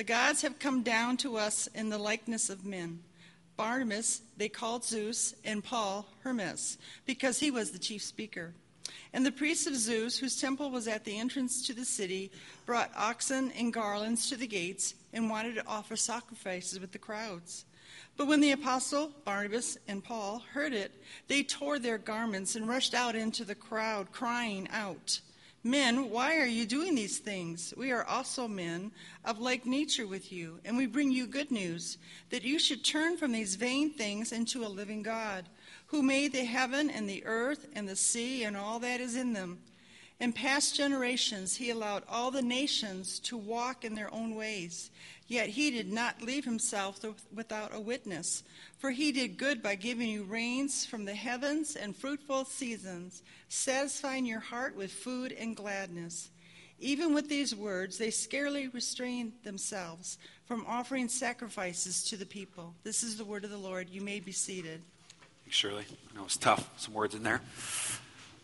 The gods have come down to us in the likeness of men. Barnabas they called Zeus, and Paul Hermes, because he was the chief speaker. And the priests of Zeus, whose temple was at the entrance to the city, brought oxen and garlands to the gates and wanted to offer sacrifices with the crowds. But when the apostle Barnabas and Paul heard it, they tore their garments and rushed out into the crowd, crying out, Men, why are you doing these things? We are also men of like nature with you, and we bring you good news that you should turn from these vain things into a living God, who made the heaven and the earth and the sea and all that is in them. In past generations, he allowed all the nations to walk in their own ways. Yet he did not leave himself without a witness, for he did good by giving you rains from the heavens and fruitful seasons, satisfying your heart with food and gladness. Even with these words, they scarcely restrained themselves from offering sacrifices to the people. This is the word of the Lord. You may be seated. Shirley. I know it's tough, some words in there.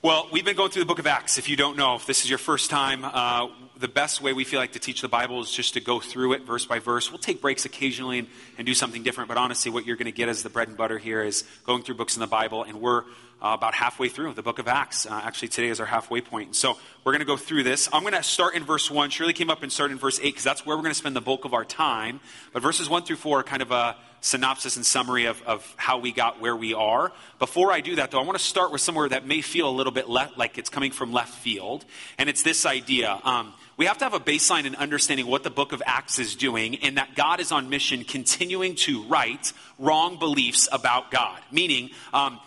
Well, we've been going through the book of Acts. If you don't know, if this is your first time, uh, the best way we feel like to teach the Bible is just to go through it verse by verse. We'll take breaks occasionally and, and do something different, but honestly, what you're going to get as the bread and butter here is going through books in the Bible, and we're uh, about halfway through the book of Acts. Uh, actually, today is our halfway point. So we're going to go through this. I'm going to start in verse 1. Shirley came up and started in verse 8 because that's where we're going to spend the bulk of our time. But verses 1 through 4 are kind of a synopsis and summary of, of how we got where we are. Before I do that, though, I want to start with somewhere that may feel a little bit le- like it's coming from left field, and it's this idea. Um, we have to have a baseline in understanding what the book of Acts is doing, and that God is on mission continuing to right wrong beliefs about God. Meaning, um,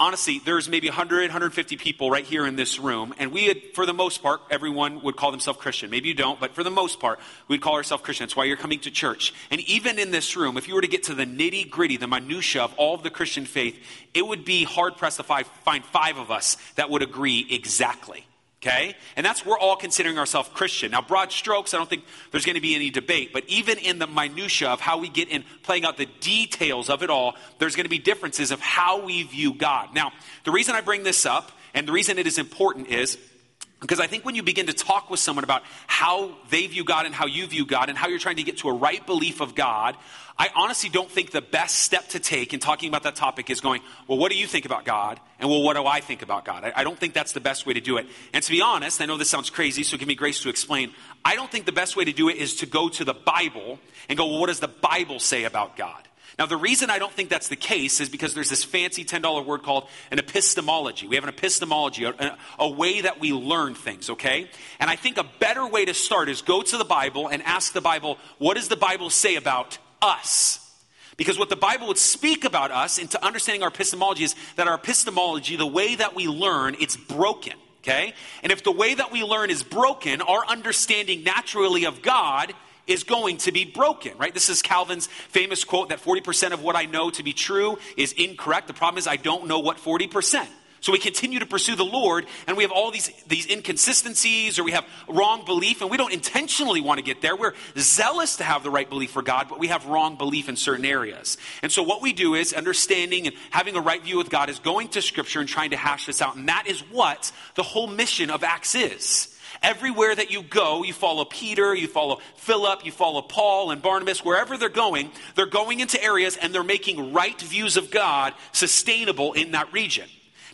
honestly, there's maybe 100, 150 people right here in this room, and we, had, for the most part, everyone would call themselves Christian. Maybe you don't, but for the most part, we'd call ourselves Christian. That's why you're coming to church. And even in this room, if you were to get to the nitty gritty, the minutia of all of the Christian faith, it would be hard pressed to find five of us that would agree exactly. Okay? And that's, we're all considering ourselves Christian. Now, broad strokes, I don't think there's going to be any debate, but even in the minutia of how we get in playing out the details of it all, there's going to be differences of how we view God. Now, the reason I bring this up, and the reason it is important is because I think when you begin to talk with someone about how they view God and how you view God and how you're trying to get to a right belief of God, I honestly don't think the best step to take in talking about that topic is going, well, what do you think about God? And well, what do I think about God? I, I, don't think that's the best way to do it. And to be honest, I know this sounds crazy, so give me grace to explain. I don't think the best way to do it is to go to the Bible and go, well, what does the Bible say about God? Now, the reason I don't think that's the case is because there's this fancy $10 word called an epistemology. We have an epistemology, a, a, way that we learn things, okay? And I think a better way to start is go to the Bible and ask the Bible, what does the Bible say about us. Because what the Bible would speak about us into understanding our epistemology is that our epistemology, the way that we learn, it's broken. Okay? And if the way that we learn is broken, our understanding naturally of God is going to be broken, right? This is Calvin's famous quote that 40% of what I know to be true is incorrect. The problem is I don't know what 40%. So we continue to pursue the Lord, and we have all these, these inconsistencies, or we have wrong belief, and we don't intentionally want to get there. We're zealous to have the right belief for God, but we have wrong belief in certain areas. And so what we do is understanding and having a right view with God is going to Scripture and trying to hash this out. And that is what the whole mission of Acts is. Everywhere that you go, you follow Peter, you follow Philip, you follow Paul and Barnabas, wherever they're going, they're going into areas and they're making right views of God sustainable in that region.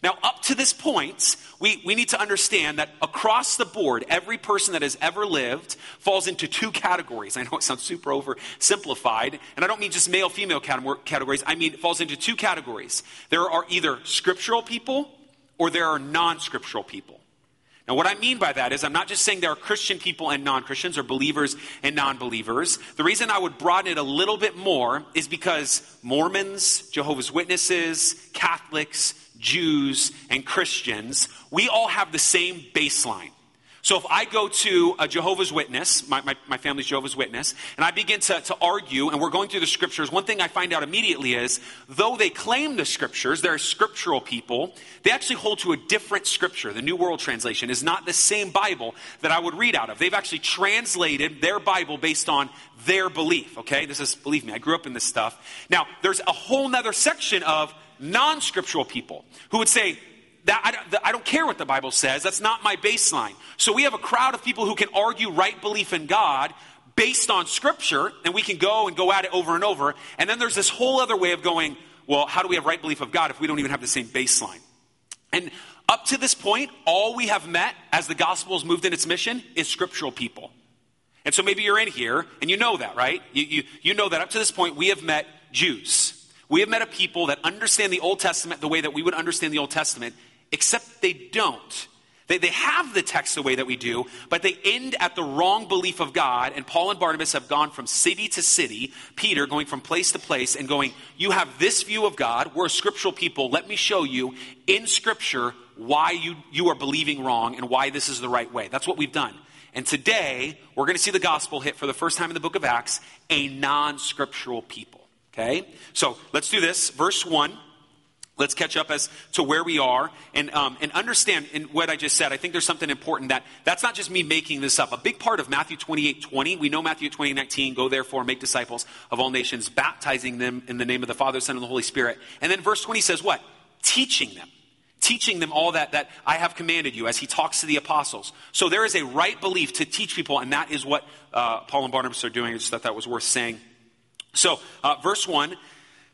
Now, up to this point, we, we need to understand that across the board, every person that has ever lived falls into two categories. I know it sounds super oversimplified, and I don't mean just male female categories. I mean, it falls into two categories. There are either scriptural people or there are non scriptural people. Now, what I mean by that is, I'm not just saying there are Christian people and non Christians, or believers and non believers. The reason I would broaden it a little bit more is because Mormons, Jehovah's Witnesses, Catholics, Jews, and Christians, we all have the same baseline. So if I go to a Jehovah's Witness, my, my, my, family's Jehovah's Witness, and I begin to, to argue, and we're going through the scriptures, one thing I find out immediately is, though they claim the scriptures, they're scriptural people, they actually hold to a different scripture. The New World Translation is not the same Bible that I would read out of. They've actually translated their Bible based on their belief, okay? This is, believe me, I grew up in this stuff. Now, there's a whole nother section of non scriptural people who would say, that I, I, don't care what the Bible says. That's not my baseline. So we have a crowd of people who can argue right belief in God based on Scripture, and we can go and go at it over and over. And then there's this whole other way of going, well, how do we have right belief of God if we don't even have the same baseline? And up to this point, all we have met as the gospel has moved in its mission is scriptural people. And so maybe you're in here and you know that, right? You, you, you know that up to this point, we have met Jews. We have met a people that understand the Old Testament the way that we would understand the Old Testament, except they don't. They, they have the text the way that we do, but they end at the wrong belief of God. And Paul and Barnabas have gone from city to city, Peter going from place to place and going, You have this view of God. We're a scriptural people. Let me show you in Scripture why you, you are believing wrong and why this is the right way. That's what we've done. And today, we're going to see the gospel hit for the first time in the book of Acts a non scriptural people. Okay? So let's do this. Verse 1. Let's catch up as to where we are and, um, and understand in what I just said. I think there's something important that that's not just me making this up. A big part of Matthew 28 20, we know Matthew 28 19, go therefore, make disciples of all nations, baptizing them in the name of the Father, Son, and the Holy Spirit. And then verse 20 says what? Teaching them. Teaching them all that, that I have commanded you as he talks to the apostles. So there is a right belief to teach people, and that is what uh, Paul and Barnabas are doing. I just thought that was worth saying. So, uh, verse 1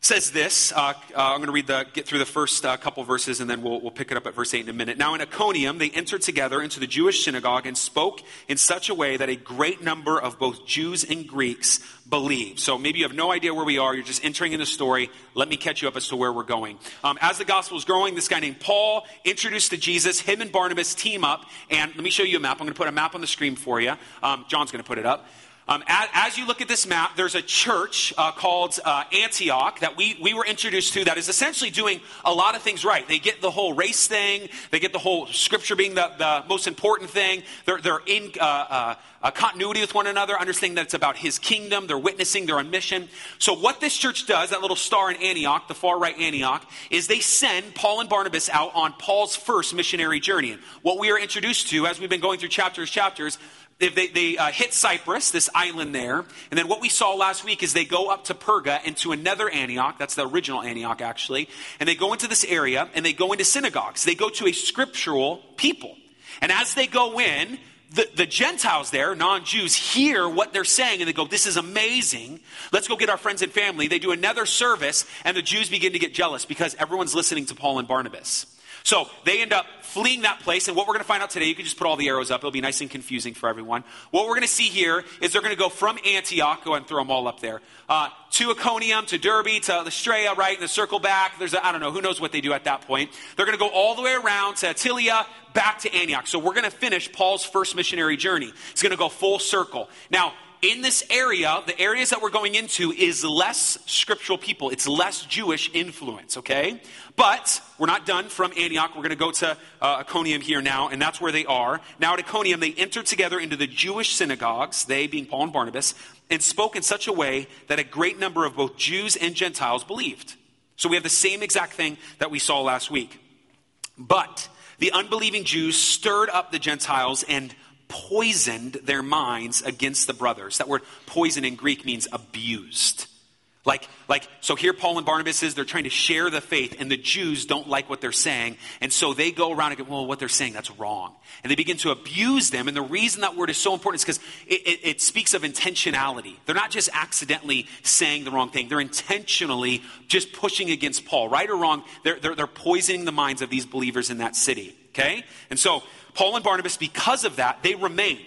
says this. Uh, uh, I'm going to read the, get through the first uh, couple verses and then we'll, we'll pick it up at verse 8 in a minute. Now, in Iconium, they entered together into the Jewish synagogue and spoke in such a way that a great number of both Jews and Greeks believed. So maybe you have no idea where we are. You're just entering in the story. Let me catch you up as to where we're going. Um, as the gospel is growing, this guy named Paul introduced to Jesus. Him and Barnabas team up. And let me show you a map. I'm going to put a map on the screen for you. Um, John's going to put it up. Um, as, as, you look at this map, there's a church uh, called uh, Antioch that we, we were introduced to that is essentially doing a lot of things right. They get the whole race thing, they get the whole scripture being the, the most important thing. They're, they're in uh, uh continuity with one another, understanding that it's about his kingdom. They're witnessing, they're on mission. So, what this church does, that little star in Antioch, the far right Antioch, is they send Paul and Barnabas out on Paul's first missionary journey. And what we are introduced to as we've been going through chapters, chapters, they, they uh, hit Cyprus, this island there. And then what we saw last week is they go up to Perga and to another Antioch. That's the original Antioch, actually. And they go into this area and they go into synagogues. They go to a scriptural people. And as they go in, the, the Gentiles there, non Jews, hear what they're saying and they go, This is amazing. Let's go get our friends and family. They do another service, and the Jews begin to get jealous because everyone's listening to Paul and Barnabas. So they end up fleeing that place. And what we're going to find out today, you can just put all the arrows up. It'll be nice and confusing for everyone. What we're going to see here is they're going to go from Antioch, go and throw them all up there, uh, to Iconium, to Derbe, to Lystra, right? And the circle back. There's, I don't know, who knows what they do at that point. They're going to go all the way around to Attalia, back to Antioch. So we're going to finish Paul's first missionary journey. It's going to go full circle. Now, in this area, the areas that we're going into is less scriptural people. It's less Jewish influence, okay? But we're not done from Antioch. We're going to go to uh, Iconium here now, and that's where they are. Now at Iconium, they entered together into the Jewish synagogues, they being Paul and Barnabas, and spoke in such a way that a great number of both Jews and Gentiles believed. So we have the same exact thing that we saw last week. But the unbelieving Jews stirred up the Gentiles and poisoned their minds against the brothers. That word poison in Greek means abused. Like, like, so here Paul and Barnabas is, they're trying to share the faith, and the Jews don't like what they're saying, and so they go around and go, well, what they're saying, that's wrong. And they begin to abuse them, and the reason that word is so important is because it, it, it speaks of intentionality. They're not just accidentally saying the wrong thing, they're intentionally just pushing against Paul. Right or wrong, they're, they're, they're poisoning the minds of these believers in that city. Okay? And so Paul and Barnabas, because of that, they remain.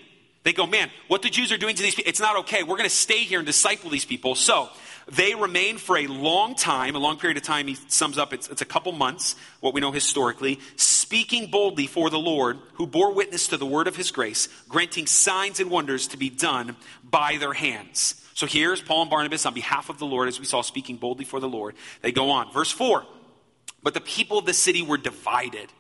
They go, man, what the Jews are doing to these people, it's not okay. We're going to stay here and disciple these people. So they remain for a long time, a long period of time. He sums up, it's, it's a couple months, what we know historically, speaking boldly for the Lord, who bore witness to the word of his grace, granting signs and wonders to be done by their hands. So here's Paul and Barnabas on behalf of the Lord, as we saw, speaking boldly for the Lord. They go on. Verse 4 But the people of the city were divided.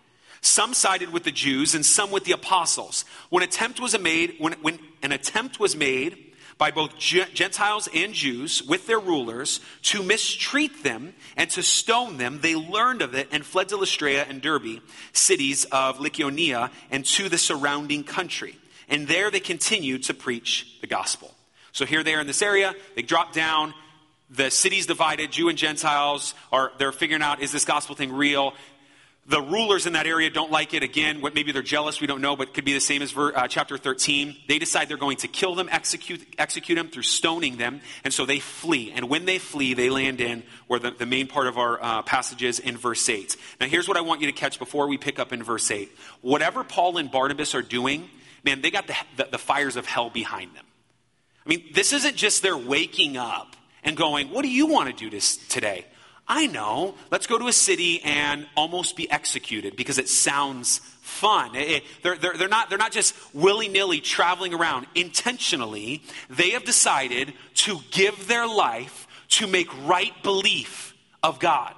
Some sided with the Jews and some with the apostles. When attempt was made, when, when an attempt was made by both Gentiles and Jews with their rulers to mistreat them and to stone them, they learned of it and fled to Lystra and Derbe, cities of Lycaonia, and to the surrounding country. And there they continued to preach the gospel. So here they are in this area. They drop down. The city's divided. Jew and Gentiles are they're figuring out is this gospel thing real? The rulers in that area don't like it. Again, what, maybe they're jealous, we don't know, but it could be the same as ver, uh, chapter 13. They decide they're going to kill them, execute, execute them through stoning them, and so they flee. And when they flee, they land in where the, the main part of our uh, passage is in verse 8. Now, here's what I want you to catch before we pick up in verse 8. Whatever Paul and Barnabas are doing, man, they got the, the, the fires of hell behind them. I mean, this isn't just their waking up and going, What do you want to do this, today? I know. Let's go to a city and almost be executed because it sounds fun. It, it, they're, they're, they're, not, they're not just willy nilly traveling around. Intentionally, they have decided to give their life to make right belief of God.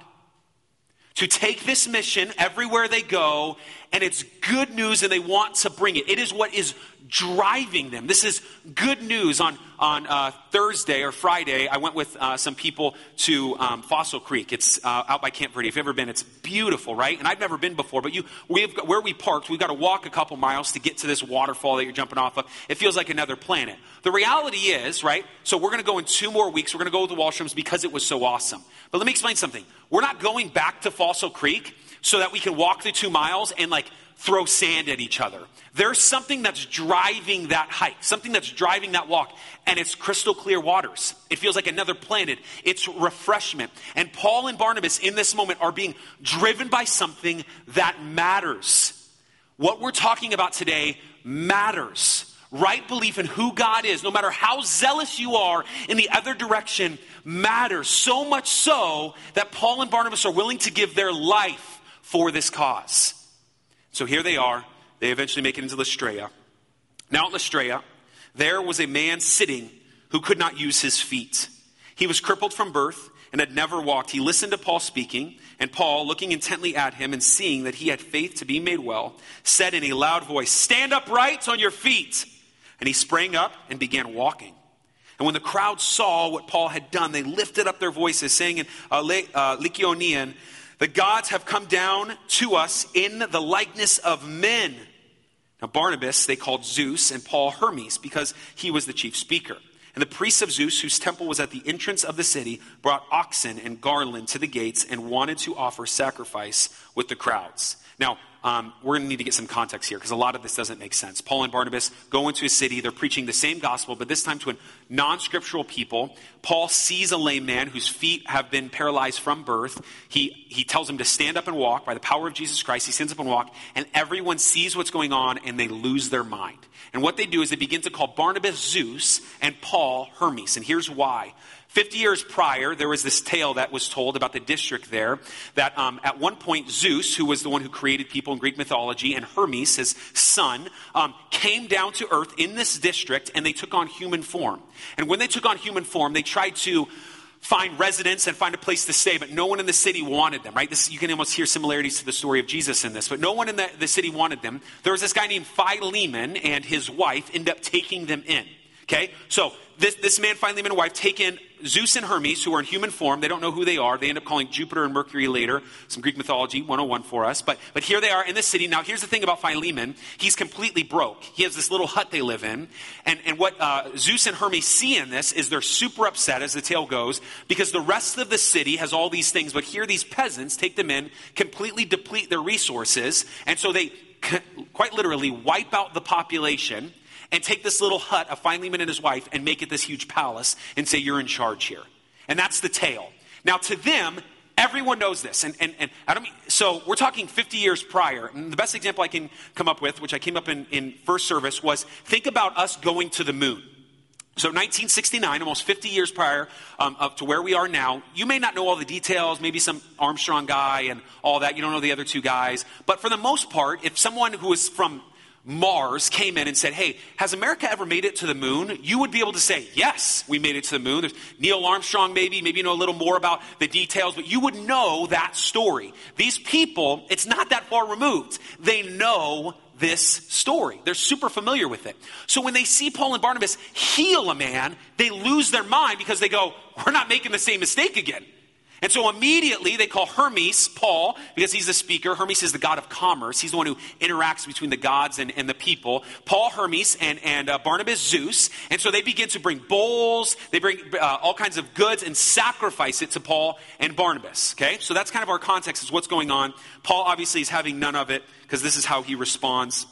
To take this mission everywhere they go, and it's good news, and they want to bring it. It is what is driving them. This is good news. On, on uh, Thursday or Friday, I went with uh, some people to um, Fossil Creek. It's uh, out by Camp Verde. If you've ever been, it's beautiful, right? And I've never been before, but you, we've got, where we parked, we've got to walk a couple miles to get to this waterfall that you're jumping off of. It feels like another planet. The reality is, right? So we're going to go in two more weeks. We're going to go with the Wallstroms because it was so awesome. But let me explain something. We're not going back to Fossil Creek so that we can walk the two miles and like throw sand at each other. There's something that's driving that hike, something that's driving that walk, and it's crystal clear waters. It feels like another planet. It's refreshment. And Paul and Barnabas in this moment are being driven by something that matters. What we're talking about today matters. Right belief in who God is, no matter how zealous you are in the other direction, matters. So much so that Paul and Barnabas are willing to give their life for this cause. So here they are. They eventually make it into Lystra. Now at Lystra, there was a man sitting who could not use his feet. He was crippled from birth and had never walked. He listened to Paul speaking, and Paul, looking intently at him and seeing that he had faith to be made well, said in a loud voice, Stand upright on your feet. And he sprang up and began walking. And when the crowd saw what Paul had done, they lifted up their voices, saying in uh, uh Lycaonian, the gods have come down to us in the likeness of men. Now, Barnabas they called Zeus and Paul Hermes because he was the chief speaker. And the priests of Zeus, whose temple was at the entrance of the city, brought oxen and garland to the gates and wanted to offer sacrifice with the crowds. Now, um, we're going to need to get some context here because a lot of this doesn't make sense. Paul and Barnabas go into a city. They're preaching the same gospel, but this time to a non scriptural people. Paul sees a lame man whose feet have been paralyzed from birth. He, he tells him to stand up and walk by the power of Jesus Christ. He stands up and walk, and everyone sees what's going on and they lose their mind. And what they do is they begin to call Barnabas Zeus and Paul Hermes. And here's why 50 years prior, there was this tale that was told about the district there that um, at one point Zeus, who was the one who created people in Greek mythology, and Hermes, his son, um, came down to earth in this district and they took on human form. And when they took on human form, they tried to find residence and find a place to stay, but no one in the city wanted them, right? This, you can almost hear similarities to the story of Jesus in this, but no one in the, the city wanted them. There was this guy named Philemon and his wife end up taking them in. Okay? So this, this man, Philemon and wife, take in Zeus and Hermes, who are in human form. They don't know who they are. They end up calling Jupiter and Mercury later. Some Greek mythology 101 for us. But, but here they are in the city. Now, here's the thing about Philemon. He's completely broke. He has this little hut they live in. And, and what uh, Zeus and Hermes see in this is they're super upset, as the tale goes, because the rest of the city has all these things. But here, these peasants take them in, completely deplete their resources. And so they quite literally wipe out the population and take this little hut of Philemon and his wife and make it this huge palace and say, You're in charge here. And that's the tale. Now, to them, everyone knows this. And, and, and I don't mean, so we're talking 50 years prior. And the best example I can come up with, which I came up in, in first service, was think about us going to the moon. So 1969, almost 50 years prior um, up to where we are now, you may not know all the details, maybe some Armstrong guy and all that. You don't know the other two guys. But for the most part, if someone who is from Mars came in and said, Hey, has America ever made it to the moon? You would be able to say, Yes, we made it to the moon. There's Neil Armstrong, maybe, maybe you know a little more about the details, but you would know that story. These people, it's not that far removed. They know this story. They're super familiar with it. So when they see Paul and Barnabas heal a man, they lose their mind because they go, We're not making the same mistake again. And so immediately they call Hermes Paul because he's the speaker. Hermes is the god of commerce. He's the one who interacts between the gods and, and the people. Paul Hermes and, and uh, Barnabas Zeus. And so they begin to bring bowls, they bring uh, all kinds of goods and sacrifice it to Paul and Barnabas. Okay? So that's kind of our context is what's going on. Paul obviously is having none of it because this is how he responds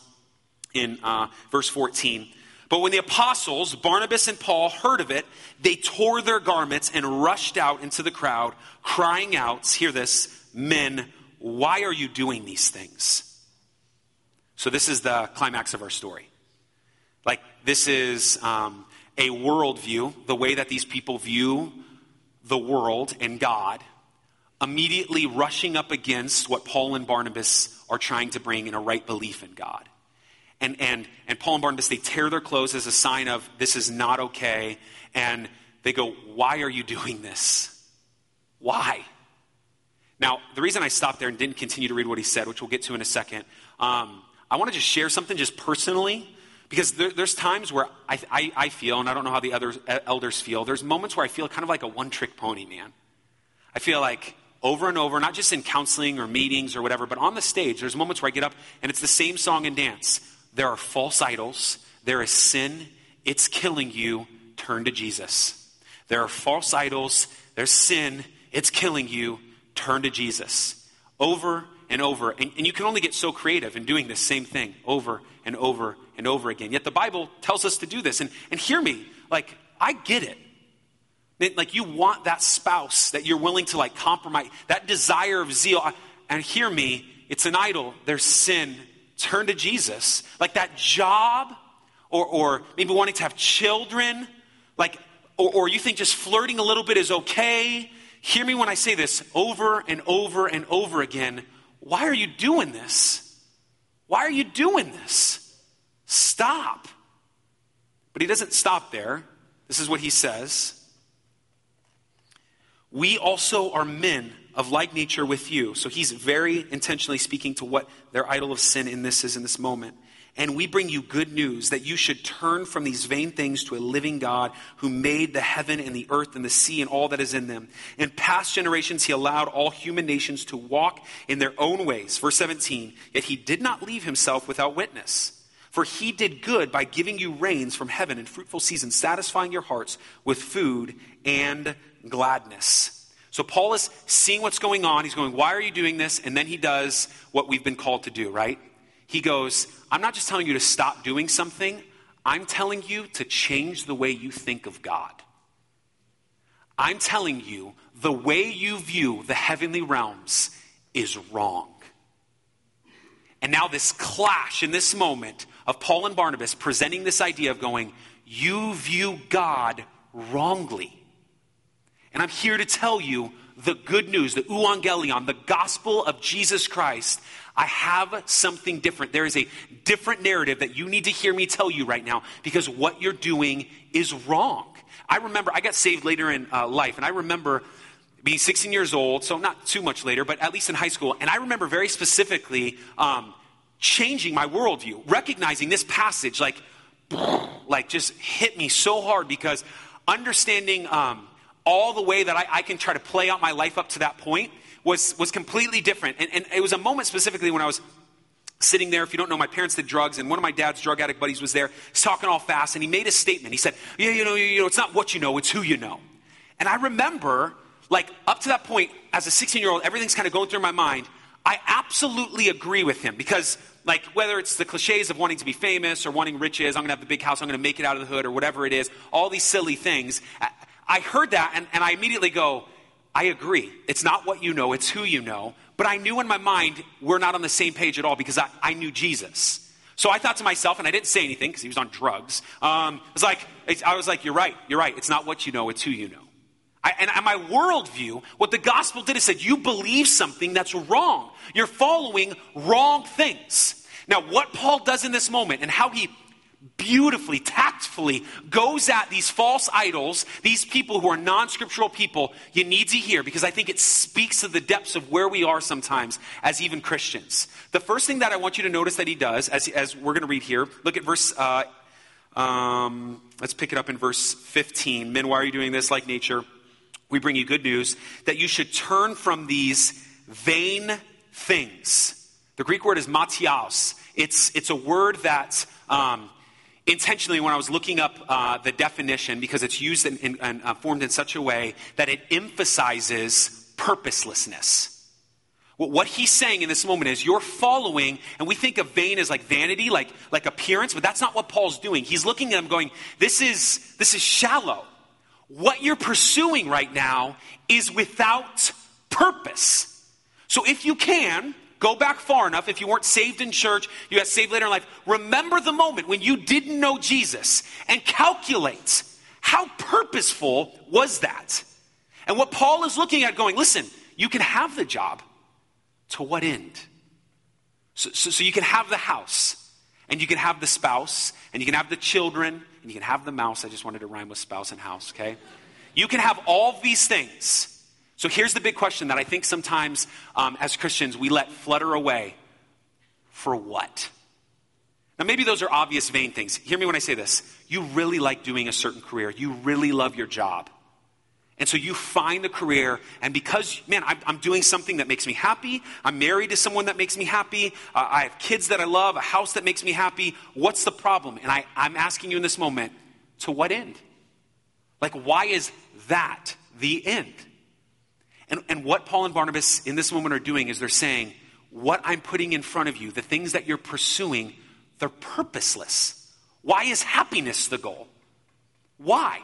in uh, verse 14. But when the apostles, Barnabas and Paul, heard of it, they tore their garments and rushed out into the crowd, crying out, hear this, men, why are you doing these things? So, this is the climax of our story. Like, this is um, a worldview, the way that these people view the world and God, immediately rushing up against what Paul and Barnabas are trying to bring in a right belief in God. And, and, and Paul and Barnabas, they tear their clothes as a sign of this is not okay. And they go, Why are you doing this? Why? Now, the reason I stopped there and didn't continue to read what he said, which we'll get to in a second, um, I want to just share something just personally, because there, there's times where I, I, I, feel, and I don't know how the other elders feel, there's moments where I feel kind of like a one trick pony, man. I feel like over and over, not just in counseling or meetings or whatever, but on the stage, there's moments where I get up and it's the same song and dance. There are false idols. There is sin. It's killing you. Turn to Jesus. There are false idols. There's sin. It's killing you. Turn to Jesus. Over and over. And, and, you can only get so creative in doing the same thing over and over and over again. Yet the Bible tells us to do this. And, and hear me, like, I get it. Like, you want that spouse that you're willing to, like, compromise, that desire of zeal. And hear me, it's an idol. There's sin turn to Jesus. Like that job, or, or maybe wanting to have children, like, or, or you think just flirting a little bit is okay. Hear me when I say this over and over and over again. Why are you doing this? Why are you doing this? Stop. But he doesn't stop there. This is what he says. We also are men of like nature with you. So he's very intentionally speaking to what their idol of sin in this is in this moment. And we bring you good news that you should turn from these vain things to a living God who made the heaven and the earth and the sea and all that is in them. In past generations, he allowed all human nations to walk in their own ways. Verse 17, yet he did not leave himself without witness. For he did good by giving you rains from heaven and fruitful seasons, satisfying your hearts with food and gladness. So Paul is seeing what's going on. He's going, Why are you doing this? And then he does what we've been called to do, right? He goes, I'm not just telling you to stop doing something, I'm telling you to change the way you think of God. I'm telling you the way you view the heavenly realms is wrong. And now, this clash in this moment of Paul and Barnabas presenting this idea of going, You view God wrongly. And I'm here to tell you the good news, the euangelion, the gospel of Jesus Christ. I have something different. There is a different narrative that you need to hear me tell you right now because what you're doing is wrong. I remember, I got saved later in uh, life, and I remember being 16 years old, so not too much later, but at least in high school. And I remember very specifically um, changing my worldview, recognizing this passage like, like just hit me so hard because understanding um, all the way that I, I, can try to play out my life up to that point was, was completely different. And, and it was a moment specifically when I was sitting there. If you don't know, my parents did drugs, and one of my dad's drug addict buddies was there. He's talking all fast, and he made a statement. He said, Yeah, you know, you know, it's not what you know, it's who you know. And I remember, like, up to that point, as a 16 year old, everything's kind of going through my mind. I absolutely agree with him because, like, whether it's the cliches of wanting to be famous or wanting riches, I'm going to have the big house, I'm going to make it out of the hood, or whatever it is, all these silly things. I heard that and, and I immediately go, I agree. It's not what you know, it's who you know. But I knew in my mind we're not on the same page at all because I, I knew Jesus. So I thought to myself, and I didn't say anything because he was on drugs. Um, I was like, I was like, you're right, you're right. It's not what you know, it's who you know. I, and, and my worldview, what the gospel did is said, you believe something that's wrong. You're following wrong things. Now, what Paul does in this moment and how he beautifully, tactfully goes at these false idols, these people who are non scriptural people, you need to hear because I think it speaks to the depths of where we are sometimes as even Christians. The first thing that I want you to notice that he does, as, as we're going to read here, look at verse. Uh, um, let's pick it up in verse 15. Men, why are you doing this like nature? We bring you good news that you should turn from these vain things. The Greek word is mataios. It's, it's a word that um, intentionally, when I was looking up uh, the definition, because it's used and uh, formed in such a way that it emphasizes purposelessness. What he's saying in this moment is you're following, and we think of vain as like vanity, like, like appearance, but that's not what Paul's doing. He's looking at him going, this is, this is shallow. What you're pursuing right now is without purpose. So if you can, Go back far enough. If you weren't saved in church, you got saved later in life. Remember the moment when you didn't know Jesus and calculate how purposeful was that? And what Paul is looking at going, listen, you can have the job. To what end? So, so, so you can have the house, and you can have the spouse, and you can have the children, and you can have the mouse. I just wanted to rhyme with spouse and house, okay? You can have all these things. So here's the big question that I think sometimes um, as Christians we let flutter away. For what? Now, maybe those are obvious, vain things. Hear me when I say this. You really like doing a certain career, you really love your job. And so you find the career, and because, man, I'm, doing something that makes me happy, I'm married to someone that makes me happy, uh, I have kids that I love, a house that makes me happy, what's the problem? And I, I'm asking you in this moment, to what end? Like, why is that the end? And, and what Paul and Barnabas in this moment are doing is they're saying, what I'm putting in front of you, the things that you're pursuing, they're purposeless. Why is happiness the goal? Why?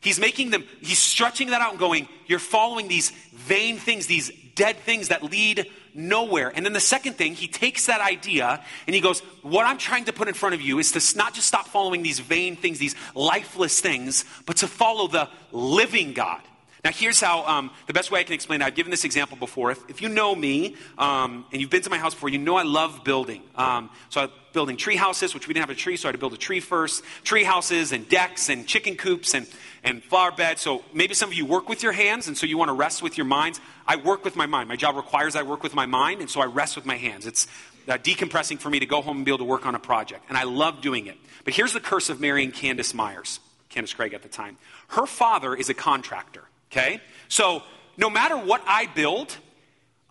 He's making them, he's stretching that out and going, you're following these vain things, these dead things that lead nowhere. And then the second thing, he takes that idea and he goes, What I'm trying to put in front of you is to not just stop following these vain things, these lifeless things, but to follow the living God. Now, here's how um, the best way I can explain it. I've given this example before. If, if you know me um, and you've been to my house before, you know I love building. Um, so I'm building tree houses, which we didn't have a tree, so I had to build a tree first. Tree houses and decks and chicken coops and, and flower beds. So maybe some of you work with your hands, and so you want to rest with your minds. I work with my mind. My job requires I work with my mind, and so I rest with my hands. It's uh, decompressing for me to go home and be able to work on a project. And I love doing it. But here's the curse of marrying Candace Myers, Candace Craig at the time. Her father is a contractor. Okay? So no matter what I build,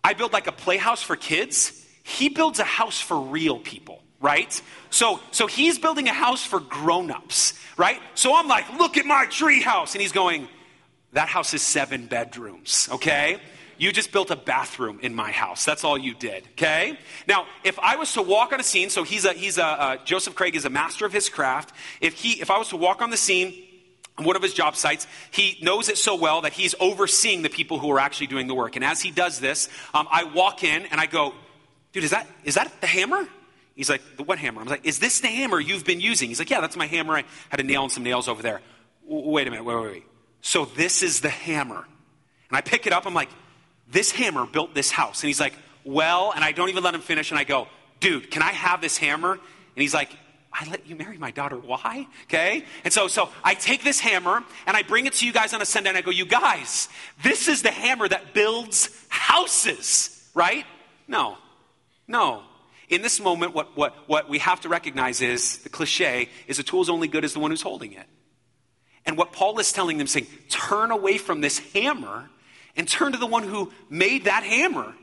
I build like a playhouse for kids. He builds a house for real people, right? So, so he's building a house for grown-ups, right? So I'm like, look at my tree house. And he's going, that house is seven bedrooms, okay? You just built a bathroom in my house. That's all you did, okay? Now, if I was to walk on a scene, so he's a, he's a, uh, Joseph Craig is a master of his craft. If he, if I was to walk on the scene, one of his job sites, he knows it so well that he's overseeing the people who are actually doing the work. And as he does this, um, I walk in and I go, dude, is that, is that the hammer? He's like, the what hammer? I'm like, is this the hammer you've been using? He's like, yeah, that's my hammer. I had a nail and some nails over there. wait a minute, wait, wait, wait. So this is the hammer. And I pick it up. I'm like, this hammer built this house. And he's like, well, and I don't even let him finish. And I go, dude, can I have this hammer? And he's like, I let you marry my daughter. Why? Okay? And so, so I take this hammer and I bring it to you guys on a Sunday and I go, you guys, this is the hammer that builds houses, right? No. No. In this moment, what, what, what we have to recognize is the cliche is a tool is only good as the one who's holding it. And what Paul is telling them, saying, turn away from this hammer and turn to the one who made that hammer.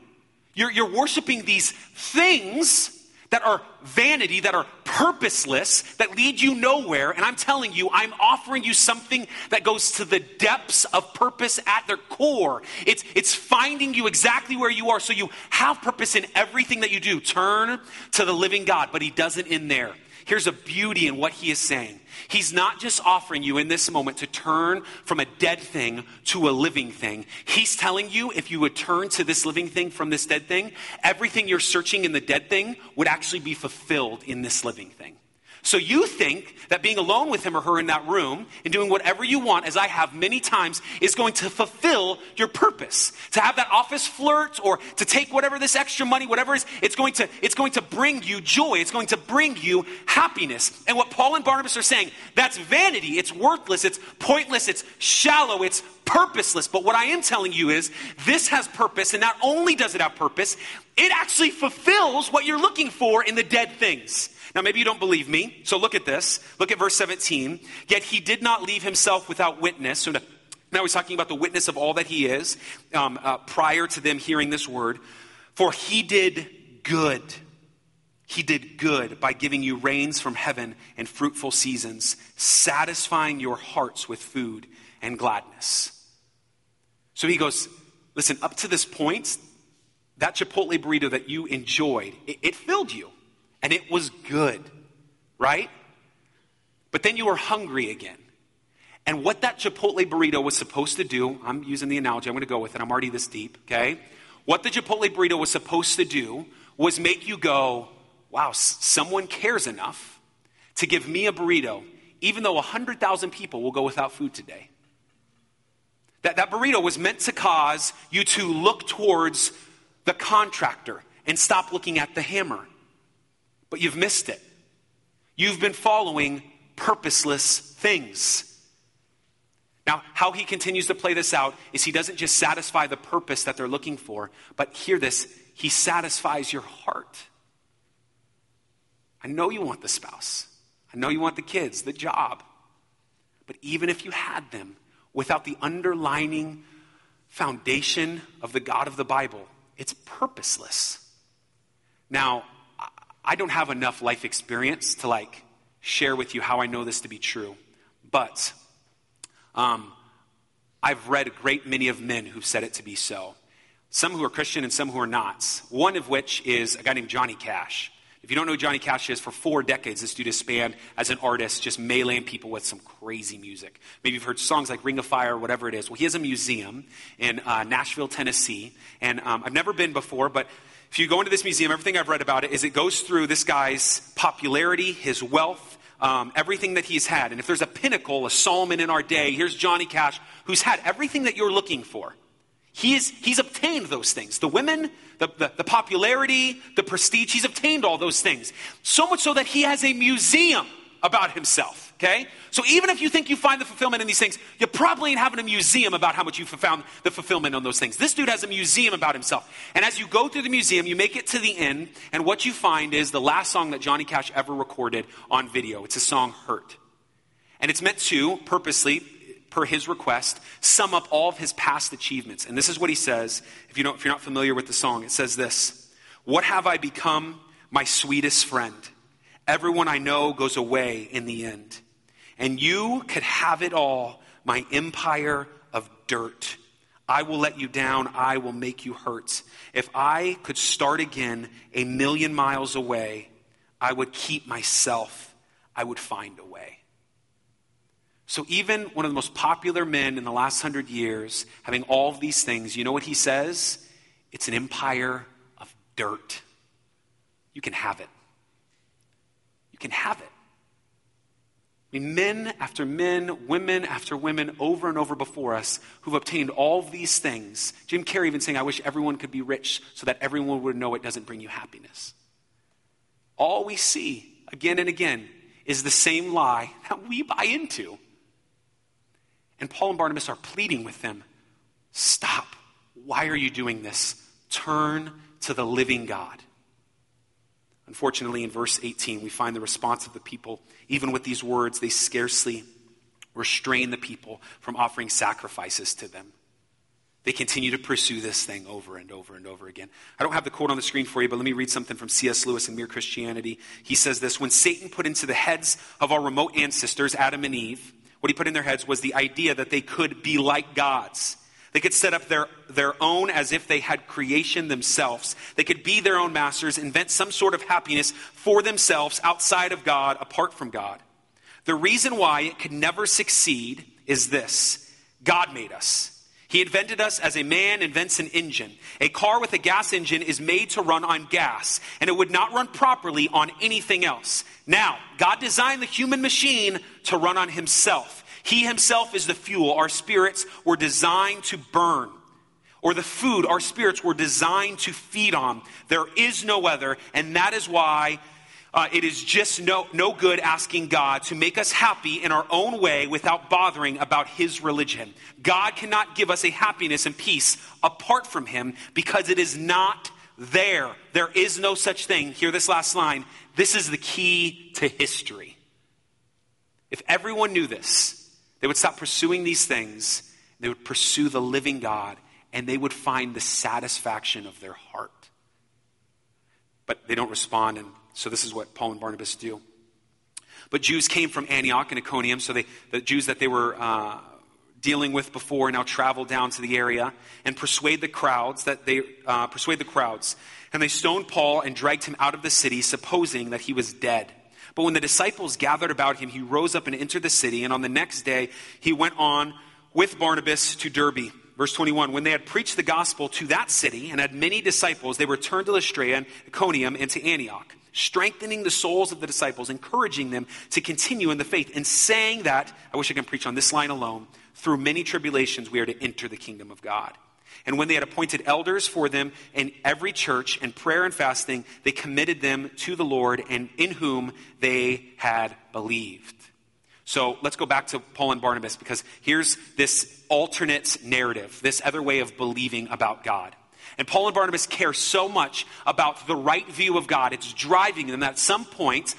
You're, you're worshiping these things that are vanity, that are purposeless, that lead you nowhere. And I'm telling you, I'm offering you something that goes to the depths of purpose at their core. It's, it's finding you exactly where you are so you have purpose in everything that you do. Turn to the living God, but He doesn't in there. Here's a beauty in what he is saying. He's not just offering you in this moment to turn from a dead thing to a living thing. He's telling you if you would turn to this living thing from this dead thing, everything you're searching in the dead thing would actually be fulfilled in this living thing. So you think that being alone with him or her in that room and doing whatever you want, as I have many times, is going to fulfill your purpose. To have that office flirt or to take whatever this extra money, whatever it is, it's going to, it's going to bring you joy. It's going to bring you happiness. And what Paul and Barnabas are saying, that's vanity. It's worthless. It's pointless. It's shallow. It's purposeless. But what I am telling you is this has purpose. And not only does it have purpose, it actually fulfills what you're looking for in the dead things. Now, maybe you don't believe me, so look at this. Look at verse 17. Yet he did not leave himself without witness. So now he's talking about the witness of all that he is um, uh, prior to them hearing this word. For he did good. He did good by giving you rains from heaven and fruitful seasons, satisfying your hearts with food and gladness. So he goes, listen, up to this point, that Chipotle burrito that you enjoyed, it, it filled you and it was good, right? But then you were hungry again. And what that Chipotle burrito was supposed to do, I'm using the analogy, I'm going to go with it. I'm already this deep, okay? What the Chipotle burrito was supposed to do was make you go, wow, someone cares enough to give me a burrito, even though 100,000 people will go without food today. That, that burrito was meant to cause you to look towards the contractor and stop looking at the hammer but you've missed it. You've been following purposeless things. Now, how he continues to play this out is he doesn't just satisfy the purpose that they're looking for, but hear this, he satisfies your heart. I know you want the spouse. I know you want the kids, the job. But even if you had them without the underlining foundation of the God of the Bible, it's purposeless. Now, I don't have enough life experience to like share with you how I know this to be true. But um, I've read a great many of men who've said it to be so. Some who are Christian and some who are not. One of which is a guy named Johnny Cash. If you don't know Johnny Cash is, for four decades, this dude has spanned as an artist, just meleeing people with some crazy music. Maybe you've heard songs like Ring of Fire or whatever it is. Well, he has a museum in uh, Nashville, Tennessee. And um, I've never been before, but if you go into this museum, everything I've read about it is it goes through this guy's popularity, his wealth, um, everything that he's had. And if there's a pinnacle, a Solomon in our day, here's Johnny Cash, who's had everything that you're looking for. He is, he's obtained those things. The women, the, the, the popularity, the prestige, he's obtained all those things. So much so that he has a museum about himself okay? So even if you think you find the fulfillment in these things, you probably ain't having a museum about how much you found the fulfillment on those things. This dude has a museum about himself. And as you go through the museum, you make it to the end, and what you find is the last song that Johnny Cash ever recorded on video. It's a song, Hurt. And it's meant to, purposely, per his request, sum up all of his past achievements. And this is what he says, if, you if you're not familiar with the song. It says this What have I become, my sweetest friend? Everyone I know goes away in the end and you could have it all, my empire of dirt. I will let you down. I will make you hurt. If I could start again a million miles away, I would keep myself. I would find a way. So, even one of the most popular men in the last hundred years, having all of these things, you know what he says? It's an empire of dirt. You can have it. You can have it. I mean, men after men, women after women, over and over before us, who've obtained all these things. Jim Carrey even saying, I wish everyone could be rich so that everyone would know it doesn't bring you happiness. All we see again and again is the same lie that we buy into. And Paul and Barnabas are pleading with them stop. Why are you doing this? Turn to the living God. Unfortunately, in verse 18, we find the response of the people. Even with these words, they scarcely restrain the people from offering sacrifices to them. They continue to pursue this thing over and over and over again. I don't have the quote on the screen for you, but let me read something from C.S. Lewis in Mere Christianity. He says this When Satan put into the heads of our remote ancestors, Adam and Eve, what he put in their heads was the idea that they could be like gods. They could set up their, their own as if they had creation themselves. They could be their own masters, invent some sort of happiness for themselves outside of God, apart from God. The reason why it could never succeed is this God made us. He invented us as a man invents an engine. A car with a gas engine is made to run on gas, and it would not run properly on anything else. Now, God designed the human machine to run on himself. He himself is the fuel our spirits were designed to burn, or the food our spirits were designed to feed on. There is no other, and that is why uh, it is just no, no good asking God to make us happy in our own way without bothering about His religion. God cannot give us a happiness and peace apart from Him because it is not there. There is no such thing. Hear this last line. This is the key to history. If everyone knew this, they would stop pursuing these things, they would pursue the living God, and they would find the satisfaction of their heart. But they don't respond, and so this is what Paul and Barnabas do. But Jews came from Antioch and Iconium, so they, the Jews that they were uh, dealing with before now travel down to the area and persuade the crowds that they uh, persuade the crowds. And they stoned Paul and dragged him out of the city, supposing that he was dead. But when the disciples gathered about him, he rose up and entered the city. And on the next day, he went on with Barnabas to Derbe. Verse 21 When they had preached the gospel to that city and had many disciples, they returned to Lystra and Iconium and to Antioch strengthening the souls of the disciples, encouraging them to continue in the faith, and saying that, I wish I could preach on this line alone, through many tribulations we are to enter the kingdom of God. And when they had appointed elders for them in every church, and prayer and fasting, they committed them to the Lord, and in whom they had believed. So let's go back to Paul and Barnabas, because here's this alternate narrative, this other way of believing about God. And Paul and Barnabas care so much about the right view of God. It's driving them at some point,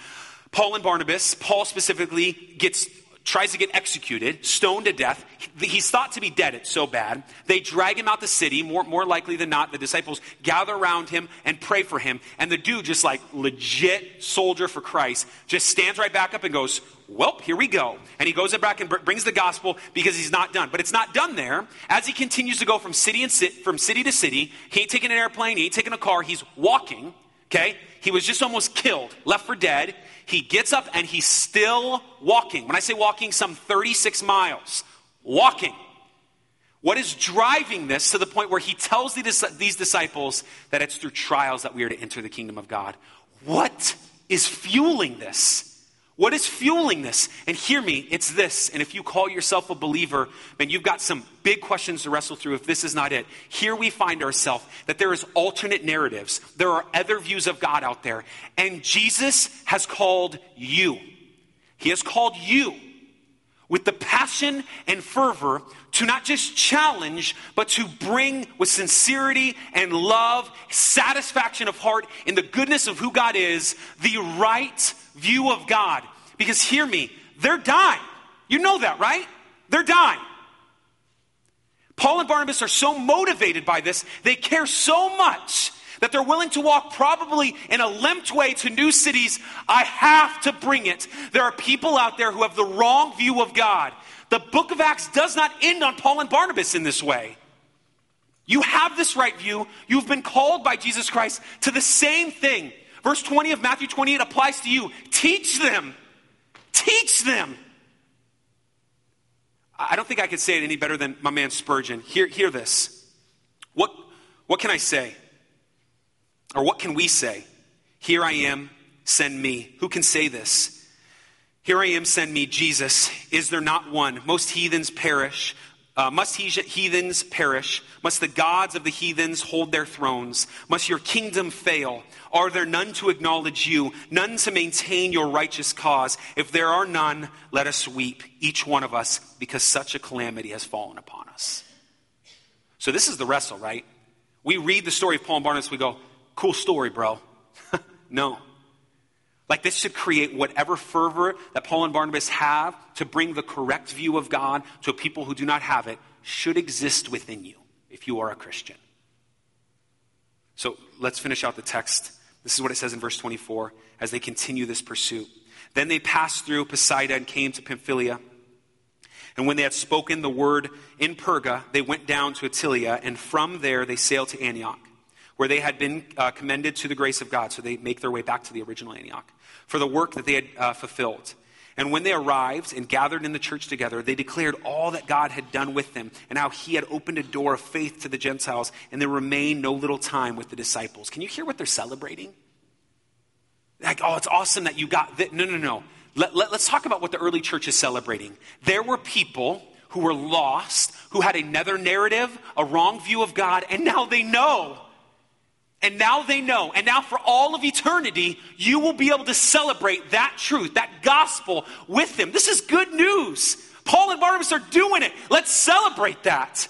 Paul and Barnabas, Paul specifically, gets tries to get executed, stoned to death. He's thought to be dead. It's so bad. They drag him out the city. More, more likely than not, the disciples gather around him and pray for him. And the dude, just like legit soldier for Christ, just stands right back up and goes, well, here we go. And he goes back and brings the gospel because he's not done. But it's not done there. As he continues to go from city and from city to city, he ain't taking an airplane, he ain't taking a car, he's walking. Okay? He was just almost killed, left for dead. He gets up and he's still walking. When I say walking, some 36 miles. Walking. What is driving this to the point where he tells these disciples that it's through trials that we are to enter the kingdom of God? What is fueling this? What is fueling this? And hear me, it's this. And if you call yourself a believer, then you've got some big questions to wrestle through if this is not it. Here we find ourselves that there is alternate narratives. There are other views of God out there. And Jesus has called you. He has called you with the passion and fervor to not just challenge, but to bring with sincerity and love, satisfaction of heart in the goodness of who God is, the right view of God. Because hear me, they're dying. You know that, right? They're dying. Paul and Barnabas are so motivated by this, they care so much that they're willing to walk probably in a limped way to new cities. I have to bring it. There are people out there who have the wrong view of God. The book of Acts does not end on Paul and Barnabas in this way. You have this right view. You've been called by Jesus Christ to the same thing. Verse 20 of Matthew 28 applies to you. Teach them. Teach them. I don't think I could say it any better than my man Spurgeon. Hear, hear this. What, what can I say? Or what can we say? Here I am, send me. Who can say this? Here I am, send me, Jesus. Is there not one? Most heathens perish. Uh, must heathens perish? Must the gods of the heathens hold their thrones? Must your kingdom fail? Are there none to acknowledge you, none to maintain your righteous cause? If there are none, let us weep, each one of us, because such a calamity has fallen upon us. So, this is the wrestle, right? We read the story of Paul and Barnabas, we go, cool story, bro. no. Like this should create whatever fervor that Paul and Barnabas have to bring the correct view of God to people who do not have it should exist within you if you are a Christian. So let's finish out the text. This is what it says in verse 24 as they continue this pursuit. Then they passed through Pisidia and came to Pamphylia. And when they had spoken the word in Perga, they went down to Attalia, and from there they sailed to Antioch where they had been uh, commended to the grace of God. So they make their way back to the original Antioch for the work that they had uh, fulfilled. And when they arrived and gathered in the church together, they declared all that God had done with them and how he had opened a door of faith to the Gentiles, and there remained no little time with the disciples. Can you hear what they're celebrating? Like, oh, it's awesome that you got that. No, no, no. Let, let, let's talk about what the early church is celebrating. There were people who were lost, who had another narrative, a wrong view of God, and now they know. And now they know. And now for all of eternity, you will be able to celebrate that truth, that gospel with them. This is good news. Paul and Barnabas are doing it. Let's celebrate that.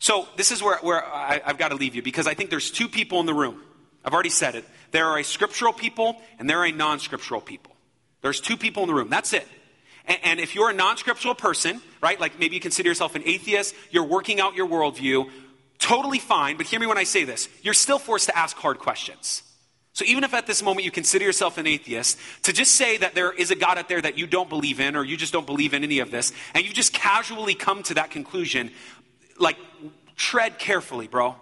So, this is where, where I, I've got to leave you because I think there's two people in the room. I've already said it. There are a scriptural people and there are a non scriptural people. There's two people in the room. That's it. And, and if you're a non scriptural person, right, like maybe you consider yourself an atheist, you're working out your worldview, totally fine, but hear me when I say this. You're still forced to ask hard questions. So even if at this moment you consider yourself an atheist, to just say that there is a God out there that you don't believe in or you just don't believe in any of this, and you just casually come to that conclusion, like tread carefully, bro.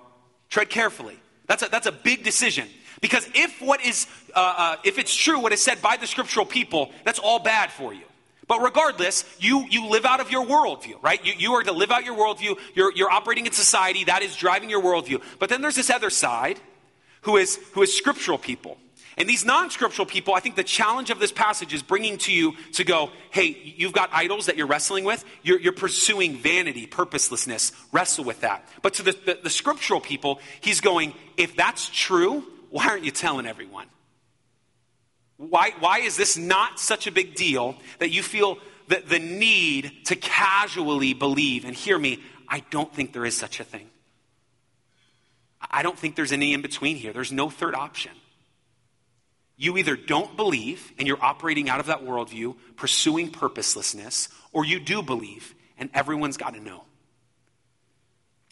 Tread carefully. That's a, that's a big decision. Because if what is, uh, uh, if it's true what is said by the scriptural people, that's all bad for you. But regardless, you, you live out of your worldview, right? You, you are to live out your worldview. You're, you're operating in society. That is driving your worldview. But then there's this other side who is, who is scriptural people. And these non scriptural people, I think the challenge of this passage is bringing to you to go, hey, you've got idols that you're wrestling with. You're, you're pursuing vanity, purposelessness. Wrestle with that. But to the, the, the scriptural people, he's going, if that's true, why aren't you telling everyone? Why, why is this not such a big deal that you feel the, the need to casually believe? And hear me, I don't think there is such a thing. I don't think there's any in between here. There's no third option. You either don't believe and you're operating out of that worldview, pursuing purposelessness, or you do believe and everyone's got to know.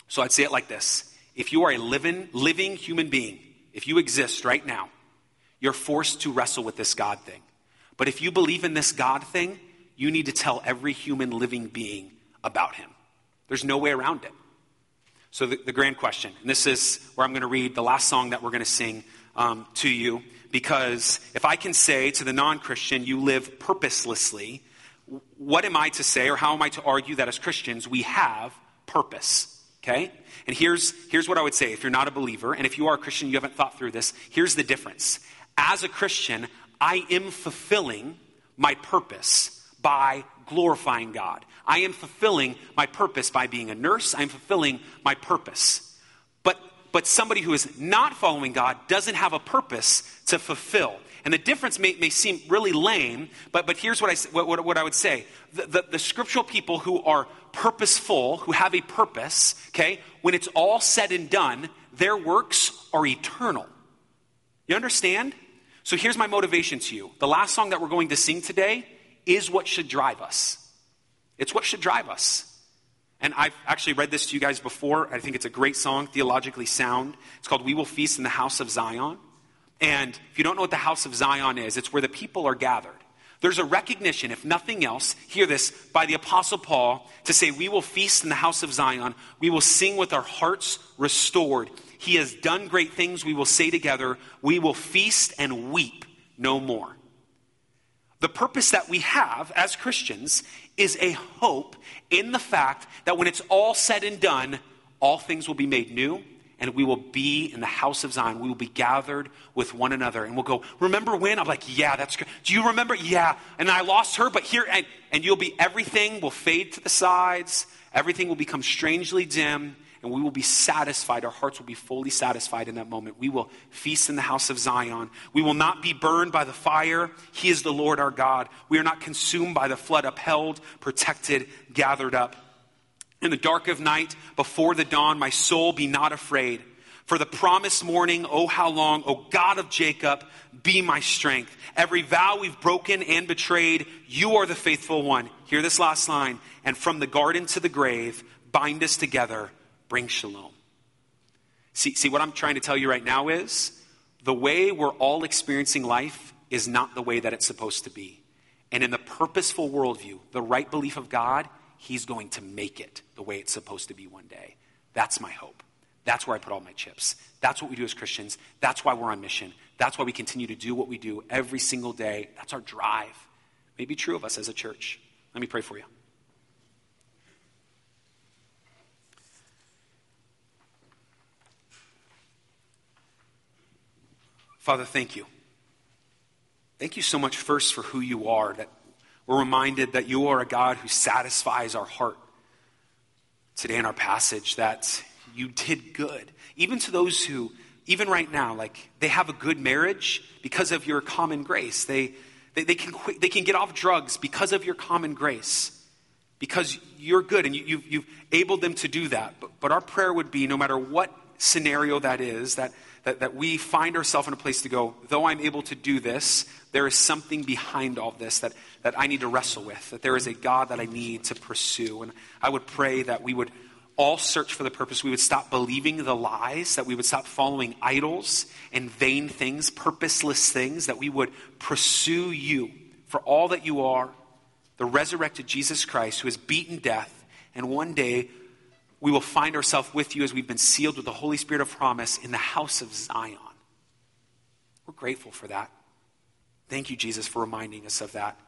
So I'd say it like this If you are a living, living human being, if you exist right now, you're forced to wrestle with this God thing. But if you believe in this God thing, you need to tell every human living being about him. There's no way around it. So, the, the grand question, and this is where I'm going to read the last song that we're going to sing um, to you, because if I can say to the non Christian, you live purposelessly, what am I to say, or how am I to argue that as Christians we have purpose? Okay? And here's, here's what I would say if you're not a believer, and if you are a Christian, you haven't thought through this, here's the difference as a Christian, I am fulfilling my purpose by glorifying God. I am fulfilling my purpose by being a nurse. I'm fulfilling my purpose. But, but somebody who is not following God doesn't have a purpose to fulfill. And the difference may, may seem really lame, but, but here's what I, what, what I would say. The, the, the scriptural people who are purposeful, who have a purpose, okay, when it's all said and done, their works are eternal. You understand? So here's my motivation to you. The last song that we're going to sing today is what should drive us. It's what should drive us. And I've actually read this to you guys before. I think it's a great song, theologically sound. It's called We Will Feast in the House of Zion. And if you don't know what the House of Zion is, it's where the people are gathered. There's a recognition, if nothing else, hear this, by the Apostle Paul to say, We will feast in the house of Zion. We will sing with our hearts restored. He has done great things. We will say together, We will feast and weep no more. The purpose that we have as Christians is a hope in the fact that when it's all said and done, all things will be made new and we will be in the house of Zion. We will be gathered with one another. And we'll go, Remember when? I'm like, Yeah, that's good. Do you remember? Yeah. And I lost her, but here, and, and you'll be, everything will fade to the sides. Everything will become strangely dim. And we will be satisfied. Our hearts will be fully satisfied in that moment. We will feast in the house of Zion. We will not be burned by the fire. He is the Lord our God. We are not consumed by the flood, upheld, protected, gathered up. In the dark of night, before the dawn, my soul be not afraid. For the promised morning, oh, how long, O God of Jacob, be my strength. Every vow we've broken and betrayed, you are the faithful one. Hear this last line. And from the garden to the grave, bind us together, bring shalom. See, see, what I'm trying to tell you right now is the way we're all experiencing life is not the way that it's supposed to be. And in the purposeful worldview, the right belief of God, He's going to make it the way it's supposed to be one day. That's my hope. That's where I put all my chips. That's what we do as Christians. That's why we're on mission. That's why we continue to do what we do every single day. That's our drive. may be true of us as a church. Let me pray for you. Father, thank you. Thank you so much, first, for who you are, that we're reminded that you are a God who satisfies our heart. Today in our passage, that you did good, even to those who, even right now, like they have a good marriage because of your common grace. They, they, they can, quit, they can get off drugs because of your common grace, because you're good and you, you've, you've enabled them to do that. But, but our prayer would be no matter what scenario that is, that that, that we find ourselves in a place to go, though I'm able to do this, there is something behind all this that, that I need to wrestle with, that there is a God that I need to pursue. And I would pray that we would all search for the purpose. We would stop believing the lies, that we would stop following idols and vain things, purposeless things, that we would pursue you for all that you are, the resurrected Jesus Christ who has beaten death and one day we will find ourselves with you as we've been sealed with the Holy Spirit of promise in the house of Zion. We're grateful for that. Thank you, Jesus, for reminding us of that.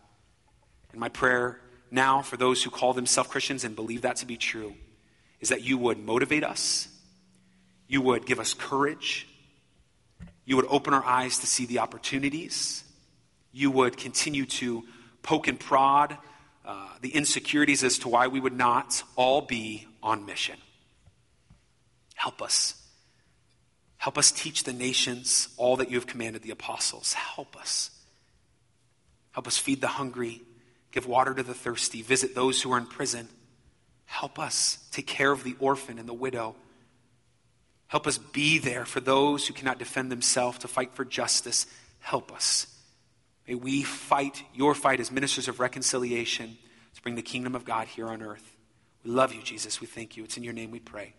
And my prayer now for those who call themselves Christians and believe that to be true is that you would motivate us, you would give us courage, you would open our eyes to see the opportunities, you would continue to poke and prod uh, the insecurities as to why we would not all be on mission. Help us. Help us teach the nations all that you have commanded the apostles. Help us. Help us feed the hungry, give water to the thirsty, visit those who are in prison. Help us take care of the orphan and the widow. Help us be there for those who cannot defend themselves to fight for justice. Help us. May we fight your fight as ministers of reconciliation to bring the kingdom of God here on earth. We love you, Jesus. We thank you. It's in your name we pray.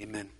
Amen.